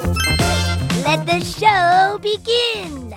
Let the show begin.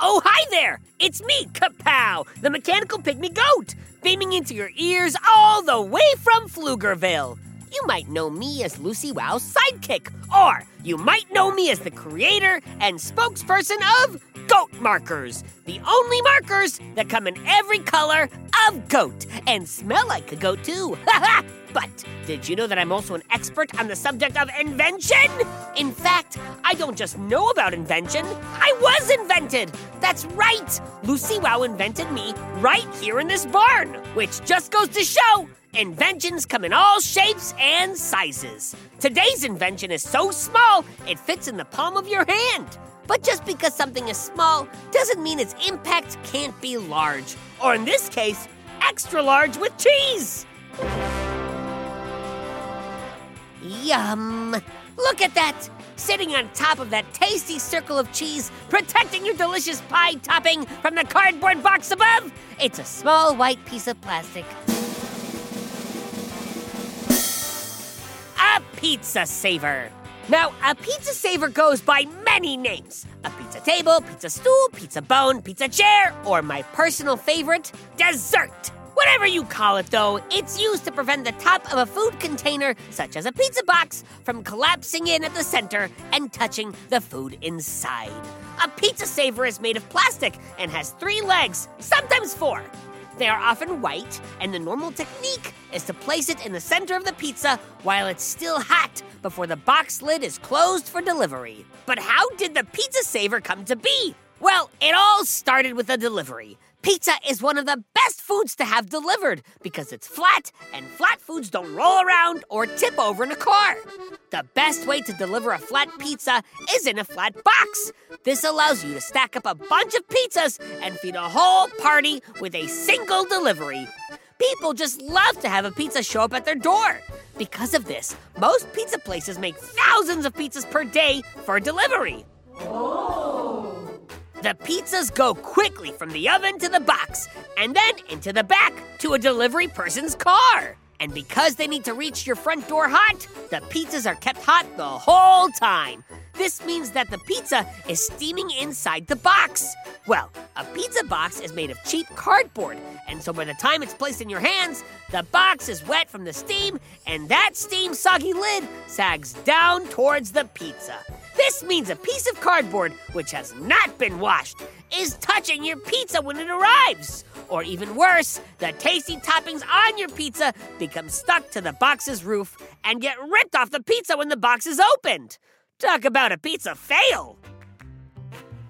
Oh, hi there! It's me, Kapow, the mechanical pygmy goat, beaming into your ears all the way from Pflugerville. You might know me as Lucy Wow's sidekick, or you might know me as the creator and spokesperson of Goat Markers, the only markers that come in every color of goat and smell like a goat too. but did you know that I'm also an expert on the subject of invention? In fact, I don't just know about invention, I was invented. That's right. Lucy Wow invented me right here in this barn, which just goes to show Inventions come in all shapes and sizes. Today's invention is so small, it fits in the palm of your hand. But just because something is small doesn't mean its impact can't be large. Or in this case, extra large with cheese. Yum. Look at that! Sitting on top of that tasty circle of cheese, protecting your delicious pie topping from the cardboard box above, it's a small white piece of plastic. A pizza saver. Now, a pizza saver goes by many names a pizza table, pizza stool, pizza bone, pizza chair, or my personal favorite, dessert. Whatever you call it, though, it's used to prevent the top of a food container, such as a pizza box, from collapsing in at the center and touching the food inside. A pizza saver is made of plastic and has three legs, sometimes four. They are often white, and the normal technique is to place it in the center of the pizza while it's still hot before the box lid is closed for delivery. But how did the pizza saver come to be? Well, it all started with a delivery. Pizza is one of the best foods to have delivered because it's flat and flat foods don't roll around or tip over in a car. The best way to deliver a flat pizza is in a flat box. This allows you to stack up a bunch of pizzas and feed a whole party with a single delivery. People just love to have a pizza show up at their door. Because of this, most pizza places make thousands of pizzas per day for delivery. The pizzas go quickly from the oven to the box and then into the back to a delivery person's car. And because they need to reach your front door hot, the pizzas are kept hot the whole time. This means that the pizza is steaming inside the box. Well, a pizza box is made of cheap cardboard, and so by the time it's placed in your hands, the box is wet from the steam, and that steam soggy lid sags down towards the pizza. This means a piece of cardboard, which has not been washed, is touching your pizza when it arrives. Or even worse, the tasty toppings on your pizza become stuck to the box's roof and get ripped off the pizza when the box is opened. Talk about a pizza fail!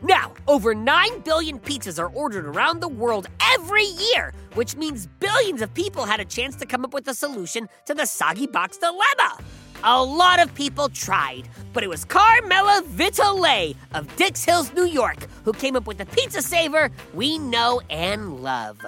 Now, over 9 billion pizzas are ordered around the world every year, which means billions of people had a chance to come up with a solution to the soggy box dilemma. A lot of people tried, but it was Carmela Vitale of Dix Hills, New York, who came up with the pizza saver we know and love.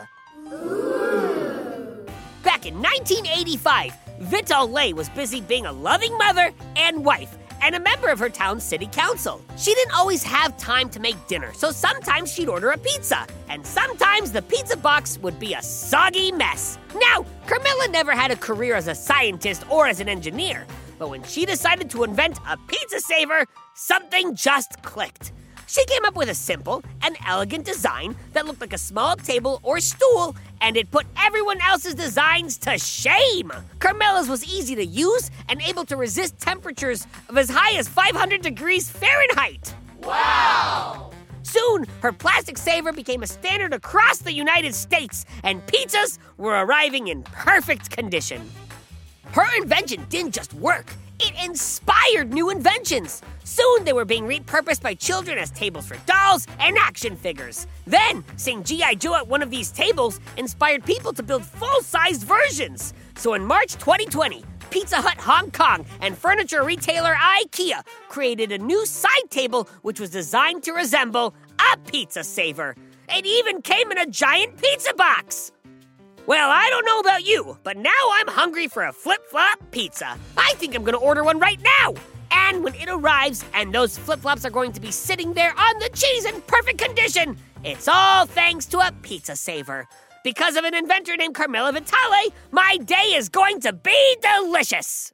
Ooh. Back in 1985, Vitale was busy being a loving mother and wife and a member of her town's city council. She didn't always have time to make dinner, so sometimes she'd order a pizza, and sometimes the pizza box would be a soggy mess. Now, Carmela never had a career as a scientist or as an engineer, but when she decided to invent a pizza saver, something just clicked. She came up with a simple and elegant design that looked like a small table or stool, and it put everyone else's designs to shame. Carmela's was easy to use and able to resist temperatures of as high as 500 degrees Fahrenheit. Wow! Soon, her plastic saver became a standard across the United States, and pizzas were arriving in perfect condition. Her invention didn't just work, it inspired new inventions. Soon they were being repurposed by children as tables for dolls and action figures. Then, seeing G.I. Joe at one of these tables inspired people to build full sized versions. So in March 2020, Pizza Hut Hong Kong and furniture retailer IKEA created a new side table which was designed to resemble a pizza saver. It even came in a giant pizza box. Well, I don't know about you, but now I'm hungry for a flip flop pizza. I think I'm gonna order one right now. And when it arrives and those flip flops are going to be sitting there on the cheese in perfect condition, it's all thanks to a pizza saver. Because of an inventor named Carmela Vitale, my day is going to be delicious.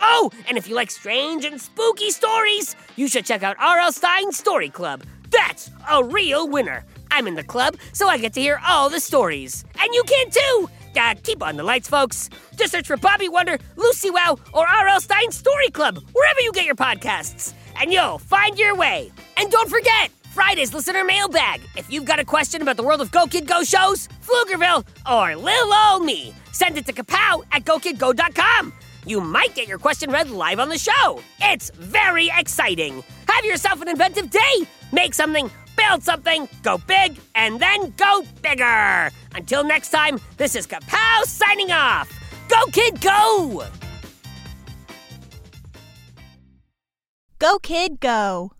Oh, and if you like strange and spooky stories, you should check out R.L. Stine's Story Club. That's a real winner. I'm in the club, so I get to hear all the stories. And you can too! Uh, keep on the lights, folks. Just search for Bobby Wonder, Lucy Wow, or R.L. Stine's Story Club, wherever you get your podcasts, and you'll find your way. And don't forget, Friday's listener mailbag. If you've got a question about the world of Go Kid Go shows, Pflugerville, or Lil Ol' Me, send it to kapow at gokidgo.com you might get your question read live on the show. It's very exciting. Have yourself an inventive day. Make something, build something, go big, and then go bigger. Until next time, this is Kapow signing off. Go, kid, go! Go, kid, go!